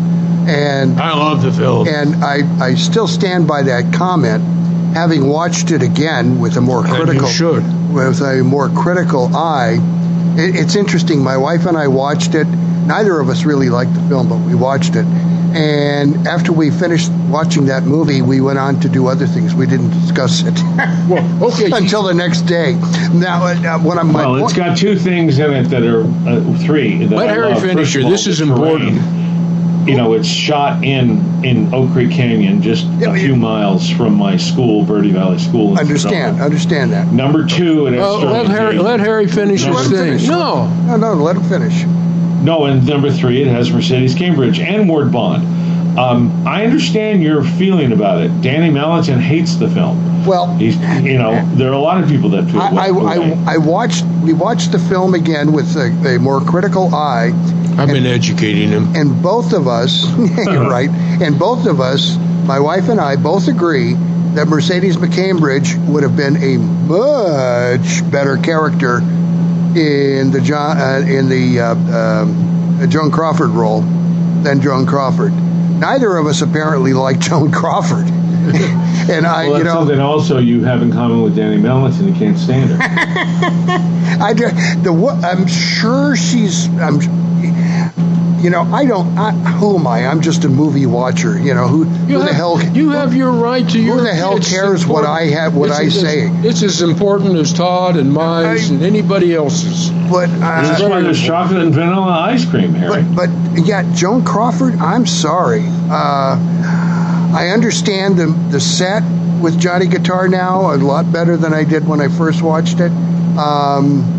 and I love the film. And I, I still stand by that comment, having watched it again with a more And you critical, should. with a more critical eye. It, it's interesting. My wife and I watched it. Neither of us really liked the film, but we watched it. And after we finished watching that movie, we went on to do other things. We didn't discuss it. well, okay. Until the next day. Now, uh, what I'm my Well, it's point- got two things in it that are uh, three. That Let I Harry love. finish here. This is important. terrain. You know, it's shot in in Oak Creek Canyon, just a few miles from my school, Verde Valley School. in understand, understand that. Number two, and Well, it's let Harry let Harry finish No, his thing. finish. No, no, no, let him finish. No, and number three, it has Mercedes McCambridge and Ward Bond. Um, I understand your feeling about it. Danny Mellon hates the film. Well, he's you know there are a lot of people that feel. I, I. I, I watched. We watched the film again with a, a more critical eye. I've been educating him. And both of us, you're right. And both of us, my wife and I, both agree that Mercedes McCambridge would have been a much better character in the John uh, in the uh, um, Joan Crawford role than Joan Crawford. Neither of us apparently like Joan Crawford. and I, well, that's you know, something also you have in common with Danny and you can't stand her. I the I'm sure she's I'm you know I don't I, who am I I'm just a movie watcher you know who, who You the hell you have your right to your. who the hell it's cares what I have what It's- I it's- say It's as important as Todd and mine and anybody else's. but uh, this is why there's chocolate and vanilla ice cream, Harry. but but yeah Joan Crawford I'm sorry uh, I understand the the set with Johnny Guitar now a lot better than I did when I first watched it um,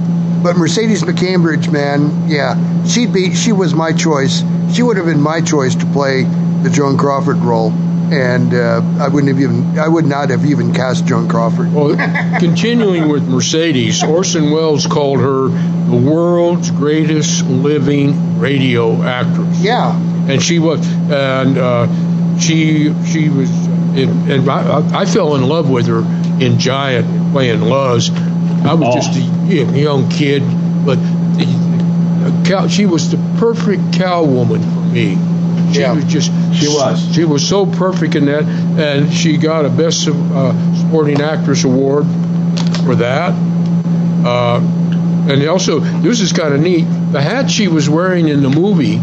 but Mercedes McCambridge, man, yeah, she'd be. She was my choice. She would have been my choice to play the Joan Crawford role, and uh, I wouldn't have even. I would not have even cast Joan Crawford. Well, continuing with Mercedes, Orson Welles called her the world's greatest living radio actress. Yeah, and she was, and uh, she she was, and, and I, I fell in love with her in Giant playing Luz. I was just a young kid, but cow, she was the perfect cow woman for me. She was just She was. she was so perfect in that, and she got a best uh, supporting actress award for that. Uh, and also, this is kind of neat. The hat she was wearing in the movie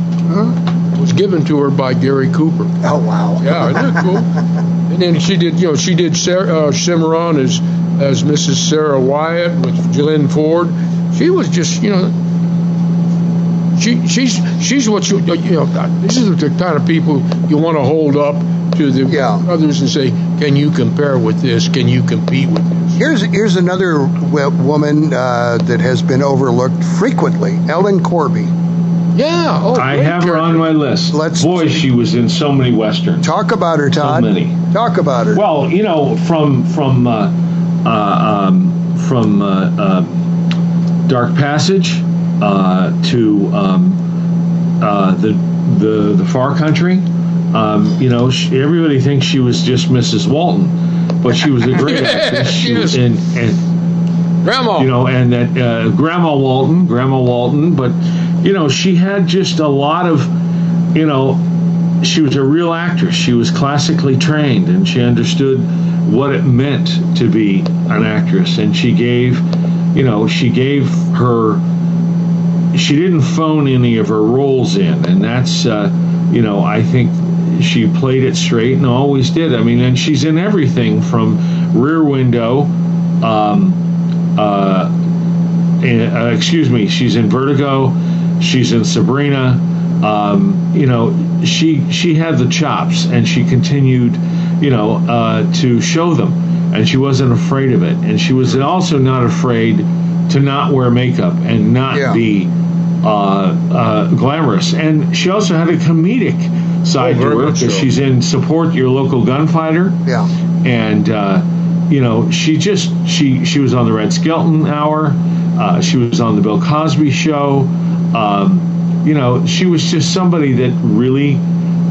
was given to her by Gary Cooper. Oh wow! Yeah, isn't it cool? and then she did, you know, she did Sarah, uh, Cimarron as as Mrs. Sarah Wyatt with Glenn Ford. She was just, you know, she she's she's what you you know. This is the kind of people you want to hold up to the others and say, Can you compare with this? Can you compete with this? Here's here's another woman uh, that has been overlooked frequently, Ellen Corby. Yeah, oh, I great have her on my list. Let's- Boy, she was in so many westerns. Talk about her, Todd. So many. Talk about her. Well, you know, from from uh, um, from uh, uh, Dark Passage uh, to um, uh, the the the Far Country. Um, you know, she, everybody thinks she was just Mrs. Walton, but she was a great actress. She was in and Grandma. you know, and that uh, Grandma Walton, Grandma Walton, but you know, she had just a lot of, you know, she was a real actress. She was classically trained, and she understood what it meant to be an actress. And she gave, you know, she gave her. She didn't phone any of her roles in, and that's, uh, you know, I think she played it straight and always did. I mean, and she's in everything from Rear Window. Um, uh, in, uh, excuse me, she's in Vertigo, she's in Sabrina. Um, you know, she she had the chops, and she continued, you know, uh, to show them, and she wasn't afraid of it, and she was also not afraid to not wear makeup and not Yeah. be uh, uh, glamorous, and she also had a comedic side Oh, to her because so. she's in Support Your Local Gunfighter Yeah. and uh, you know she just she she was on the Red Skelton Hour, uh, she was on the Bill Cosby Show. Um, you know, she was just somebody that really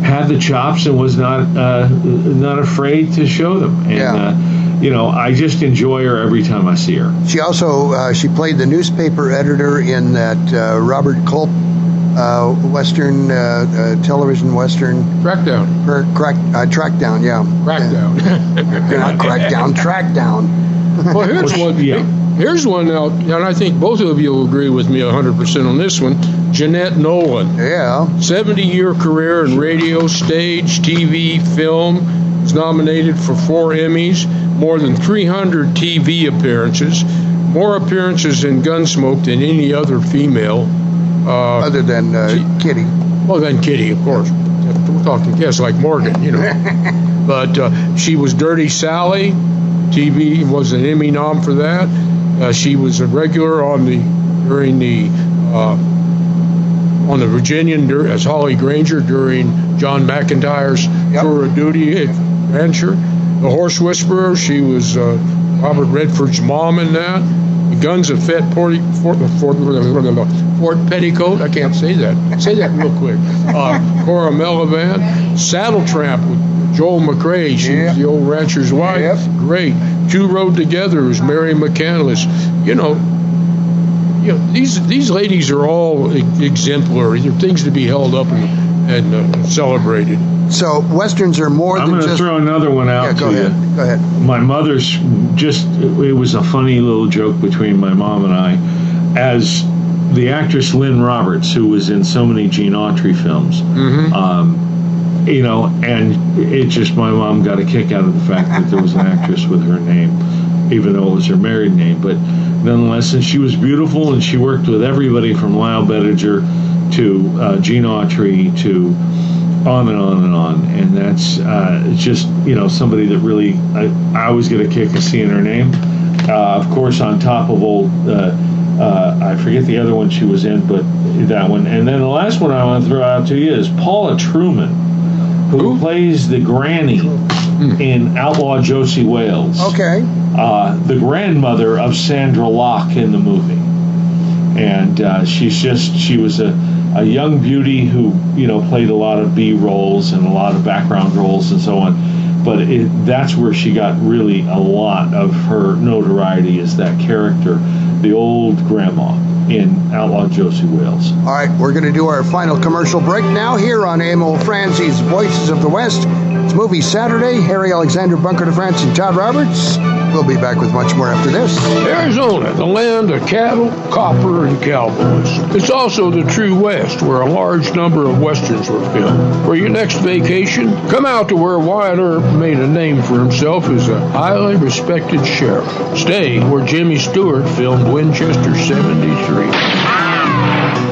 had the chops and was not uh, not afraid to show them. And Yeah. uh, you know, I just enjoy her every time I see her. She also uh, she played the newspaper editor in that uh, Robert Culp uh, Western uh, uh, television Western Crackdown. or crack uh, Trackdown. Yeah, Crackdown. not Crackdown, Trackdown. well, here's one. Yeah. Here's one now, and I think both of you will agree with me 100% on this one. Jeanette Nolan. Yeah, 70 year career in radio, stage, TV, film. Was nominated for four Emmys, more than 300 TV appearances, more appearances in Gunsmoke than any other female. Uh, other than uh, Kitty. well, then Kitty, of course. We're talking guests like Morgan, you know. but uh, she was Dirty Sally. TV was an Emmy nom for that. Uh, she was a regular on the during the uh, on the Virginian as Holly Granger during John McIntire's tour of duty adventure. The Horse Whisperer. She was uh, Robert Redford's mom in that. The Guns of Fort, Fort, Fort, Fort Petticoat. I can't say that. Say that real quick. Uh, Cora Melvin. Saddle Tramp with Joel McCrea. She was the old rancher's wife. Great. Two Rode Together was Mary McCandless. You know, you know, these these ladies are all e- exemplary. They're things to be held up and, and uh, celebrated. So westerns are more I'm than going to just. throw another one out yeah, go to ahead. you. Go ahead. my mother's just it was a funny little joke between my mom and I as the actress Lynn Roberts who was in so many Gene Autry films Mm-hmm. um, you know and it just my mom got a kick out of the fact that there was an actress with her name even though it was her married name but nonetheless and she was beautiful and she worked with everybody from Lyle Bettinger to uh, Gene Autry to on and on and on, and that's uh, just you know somebody that really I, I always get a kick of seeing her name. Uh, of course, on top of old, uh, uh, I forget the other one she was in, but that one. And then the last one I want to throw out to you is Paula Truman, who plays the granny in Outlaw Josey Wales. Okay. Uh, the grandmother of Sondra Locke in the movie and uh, she's just she was a, a young beauty who you know played a lot of B roles and a lot of background roles and so on. But it, that's where she got really a lot of her notoriety as that character, the old grandma in Outlaw Josey Wales. All right, we're going to do our final commercial break now here on Emil Franzi's Voices of the West. It's Movie Saturday. Harry Alexander Bunker de France and Todd Roberts. We'll be back with much more after this. Arizona, the land of cattle, copper, and cowboys. It's also the true West, where a large number of westerns were filmed. For your next vacation, come out to where Wyatt Earp made a name for himself as a highly respected sheriff. Stay where Jimmy Stewart filmed Winchester 73.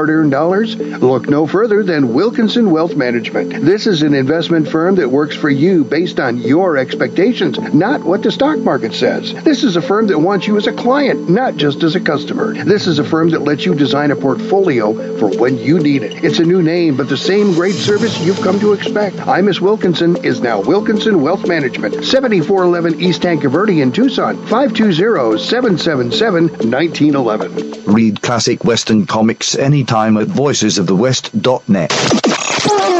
hard-earned dollars? Look no further than Wilkinson Wealth Management. This is an investment firm that works for you based on your expectations, not what the stock market says. This is a firm that wants you as a client, not just as a customer. This is a firm that lets you design a portfolio for when you need it. It's a new name, but the same great service you've come to expect. I Miss Wilkinson is now Wilkinson Wealth Management, 7411 East Tanque Verde in Tucson, 520-777-1911. Read classic Western comics anytime at voicesofthewest.net.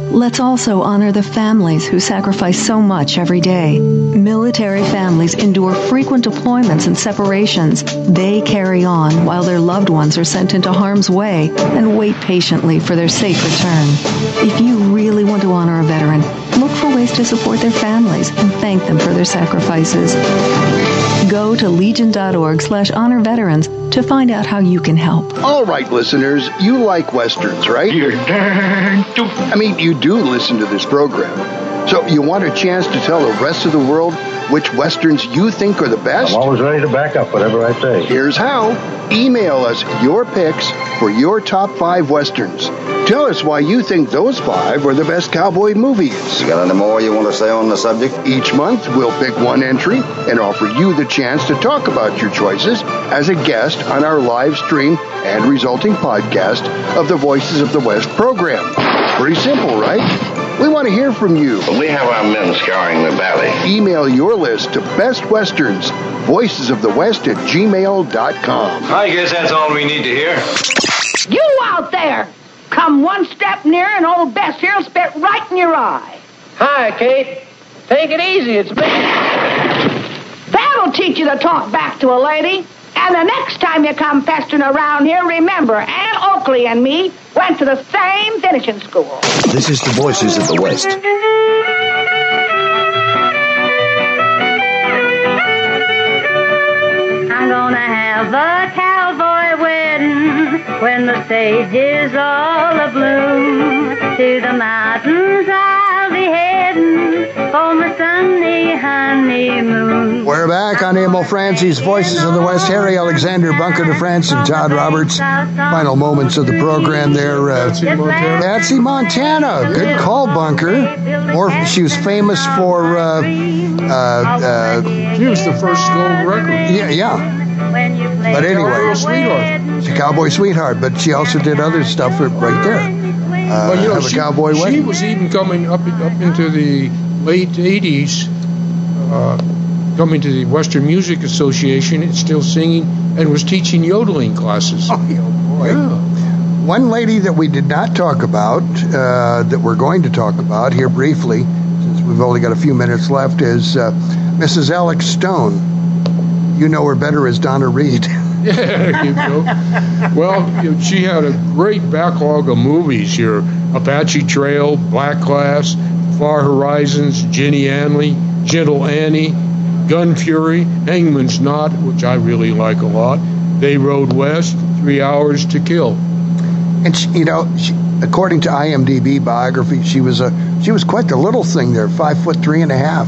let's also honor the families who sacrifice so much every day. Military families endure frequent deployments and separations. They carry on while their loved ones are sent into harm's way and wait patiently for their safe return. If you really want to honor a veteran, look for ways to support their families and thank them for their sacrifices. Go to legion.org slash honor veterans to find out how you can help. All right, listeners, you like westerns, right? You're darn I mean, you do listen to this program. So you want a chance to tell the rest of the world which westerns you think are the best? I'm always ready to back up whatever I say. Here's how. Email us your picks for your top five westerns. Tell us why you think those five are the best cowboy movies. You got any more you want to say on the subject? Each month, we'll pick one entry and offer you the chance to talk about your choices as a guest on our live stream and resulting podcast of the Voices of the West program. Pretty simple, right? We want to hear from you. We have our men scouring the valley. Email your list to Best Westerns, Voices of the West at gmail.com. I guess that's all we need to hear. You out there! Come one step nearer and old Bess here'll spit right in your eye. Hi, Kate. Take it easy. It's me. That'll teach you to talk back to a lady. And the next time you come pestering around here, remember, Ann Oakley and me went to the same finishing school. This is the Voices of the West. I'm gonna have a cowboy wedding when the stage is all abloom. To the mountains I'll be heading for my Sunday honeymoon. We're back on Emil Franzi's Voices of the West. Harry Alexander, Bunker de France, and Todd Roberts. Final moments of the program there. Uh, Patsy Montana. Good call, Bunker. Or she was famous for. Uh, uh, uh, she was the first gold record. Yeah, yeah. But anyway, Sweetheart. she's a cowboy sweetheart, but she also did other stuff right there. Uh, But, you know, have she, a cowboy she was even coming up up into the late '80s. Uh, coming to the Western Music Association and still singing and was teaching yodeling classes. Oh, boy. Yeah. One lady that we did not talk about, uh, that we're going to talk about here briefly, since we've only got a few minutes left, is uh, Mrs. Alex Stone. You know her better as Donna Reed. Yeah, you go. Well, you know, she had a great backlog of movies here Apache Trail, Black Glass, Far Horizons, Jenny Anley, Gentle Annie, Gun Fury, Hangman's Knot, which I really like a lot, They Rode West, Three Hours to Kill. And she, you know, she, according to IMDb biography, she was a she was quite the little thing there, five foot three and a half.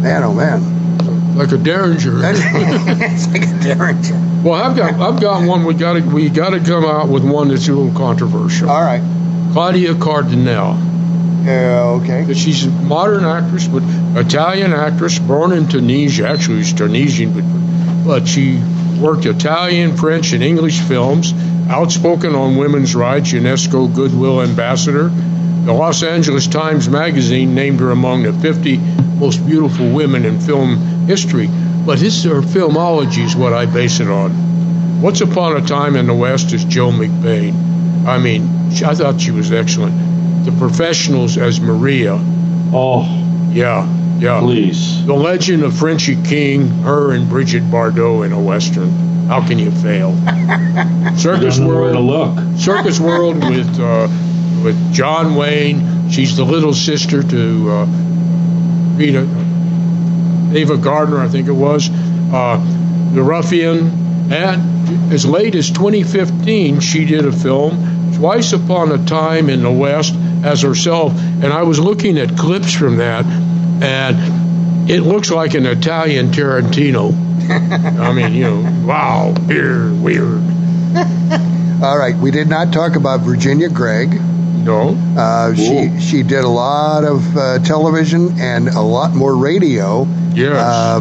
Man, oh man, Like a derringer. it's like a derringer. Well, I've got I've got one. We got to we got to come out with one that's a little controversial. All right. Claudia Cardinale. Yeah, okay. She's a modern actress, but Italian actress, born in Tunisia. Actually, she's Tunisian, but but she worked Italian, French, and English films. Outspoken on women's rights, UNESCO Goodwill Ambassador. The Los Angeles Times Magazine named her among the 50 most beautiful women in film history. But this her filmology is what I base it on. Once Upon a Time in the West is Joe McBain. I mean, I thought she was excellent. The Professionals as Maria. Oh, Yeah, yeah. please. The Legend of Frenchie King, her and Brigitte Bardot in a Western. How can you fail? Circus You don't know where to World. look. Circus World with uh, with John Wayne. She's the little sister to uh, Rita Ava Gardner, I think it was. Uh, the Ruffian, and as late as 2015, she did a film, Twice Upon a Time in the West, as herself. And I was looking at clips from that, and it looks like an Italian Tarantino. I mean, you know, wow, weird, weird. All right, we did not talk about Virginia Gregg. No. Uh, she she did a lot of uh, television and a lot more radio. Yes. Uh,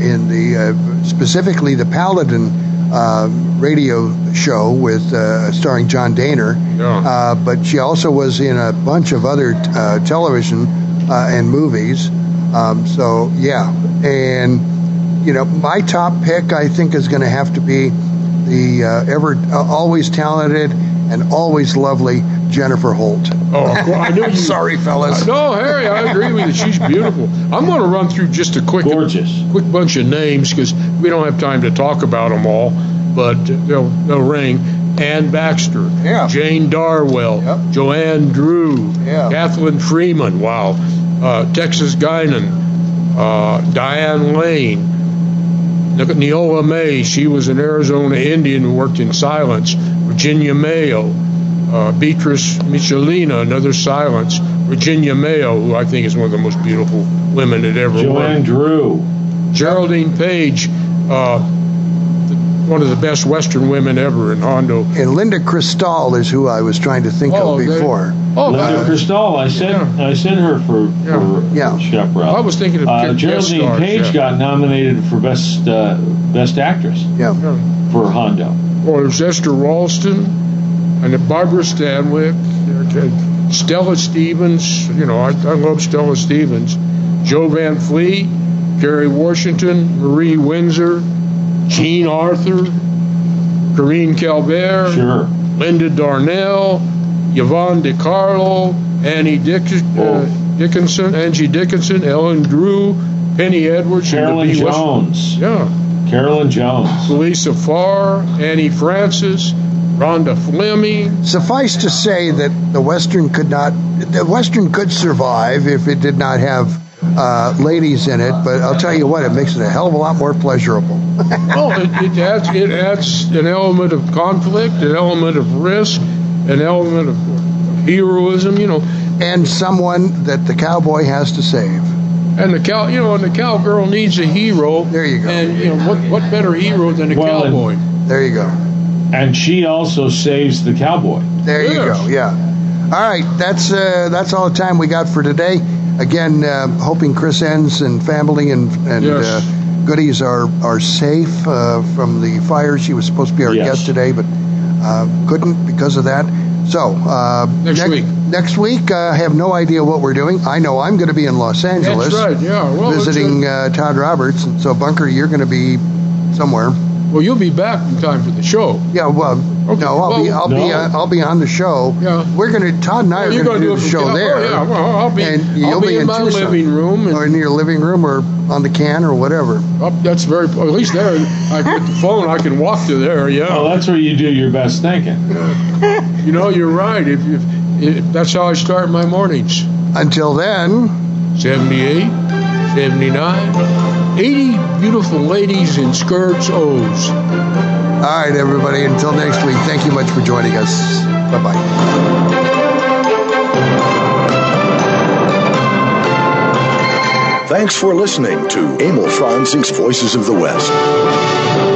in the uh, specifically the Paladin uh, radio show with uh, starring John Dehner. Yeah. Uh, but she also was in a bunch of other uh, television uh, and movies. Um, so yeah, and you know my top pick I think is going to have to be the uh, ever uh, always talented and always lovely Jennifer Holt. Oh, well, I knew you. Sorry, fellas. No, Harry, I agree with you. She's beautiful. I'm going to run through just a quick, Gorgeous. quick bunch of names because we don't have time to talk about them all, but they'll they'll ring. Ann Baxter, Yeah. Jane Darwell, Yep. Joanne Dru, Yeah. Kathleen Freeman, wow, uh, Texas Guinan, uh, Diane Lane, Look at Neola May. She was an Arizona Indian who worked in silence. Virginia Mayo. Uh, Beatriz Michelena, another silence. Virginia Mayo, who I think is one of the most beautiful women that ever Joanne worked. Dru. Geraldine Page, uh, the, one of the best Western women ever in Hondo. And Linda Cristal is who I was trying to think Oh, of they- before. Oh, Linda uh, Cristal. I sent I sent her for for Yeah. Chaparral. I was thinking of uh, guest Geraldine stars, Page yeah. got nominated for best uh, best actress Yeah. for Hondo. Or there's Esther Ralston and Barbara Stanwyck, okay, Stella Stevens. You know, I, I love Stella Stevens. Jo Van Fleet, Gary Washington, Marie Windsor, Jean Arthur, Corinne Calvert, Sure. Linda Darnell, Yvonne De Carlo, Annie Dick, uh, Dickinson, Angie Dickinson, Ellen Drew, Penny Edwards, and the Carolyn Bee West- Jones. Yeah. Carolyn Jones. Lisa Farr, Annie Francis, Rhonda Fleming. Suffice to say that the Western could not, the Western could survive if it did not have uh, ladies in it. But I'll tell you what, it makes it a hell of a lot more pleasurable. Oh, it, it adds it adds an element of conflict, an element of risk, an element of heroism. You know, and someone that the cowboy has to save. and the cow, you know, and the cowgirl needs a hero. There you go. And you know, what what better hero than a Well, cowboy? There you go. And she also saves the cowboy. There you go. Yeah. All right. That's uh, that's all the time we got for today. Again, uh, hoping Chris Enss and family and and Yes. uh, goodies are are safe uh, from the fire. She was supposed to be our Yes. guest today, but uh, couldn't because of that. So uh, Next week. Next week, uh, I have no idea what we're doing. I know I'm going to be in Los Angeles. That's right. Yeah. Well, visiting uh, Todd Roberts. And so, Bunker, you're going to be somewhere. Well, you'll be back in time for the show. Yeah, well, no, I'll be, I'll be, no. uh, I'll be on the show. Yeah. We're gonna, Todd and I Well, are gonna, gonna do do the show from- there. oh, yeah, well, I'll be- and I'll you'll be in my Tucson. living room and- or in your living room, or on the can, or whatever. Oh, that's very. At least there, I with the phone, I can walk to there. Yeah. Well, that's where you do your best thinking. You know, you're right. If, if, if that's how I start my mornings. Until then, 78, 79, 80 beautiful ladies in skirts O's. All right, everybody. Until next week. Thank you much for joining us. Bye bye. Thanks for listening to Emil Franzi's Voices of the West.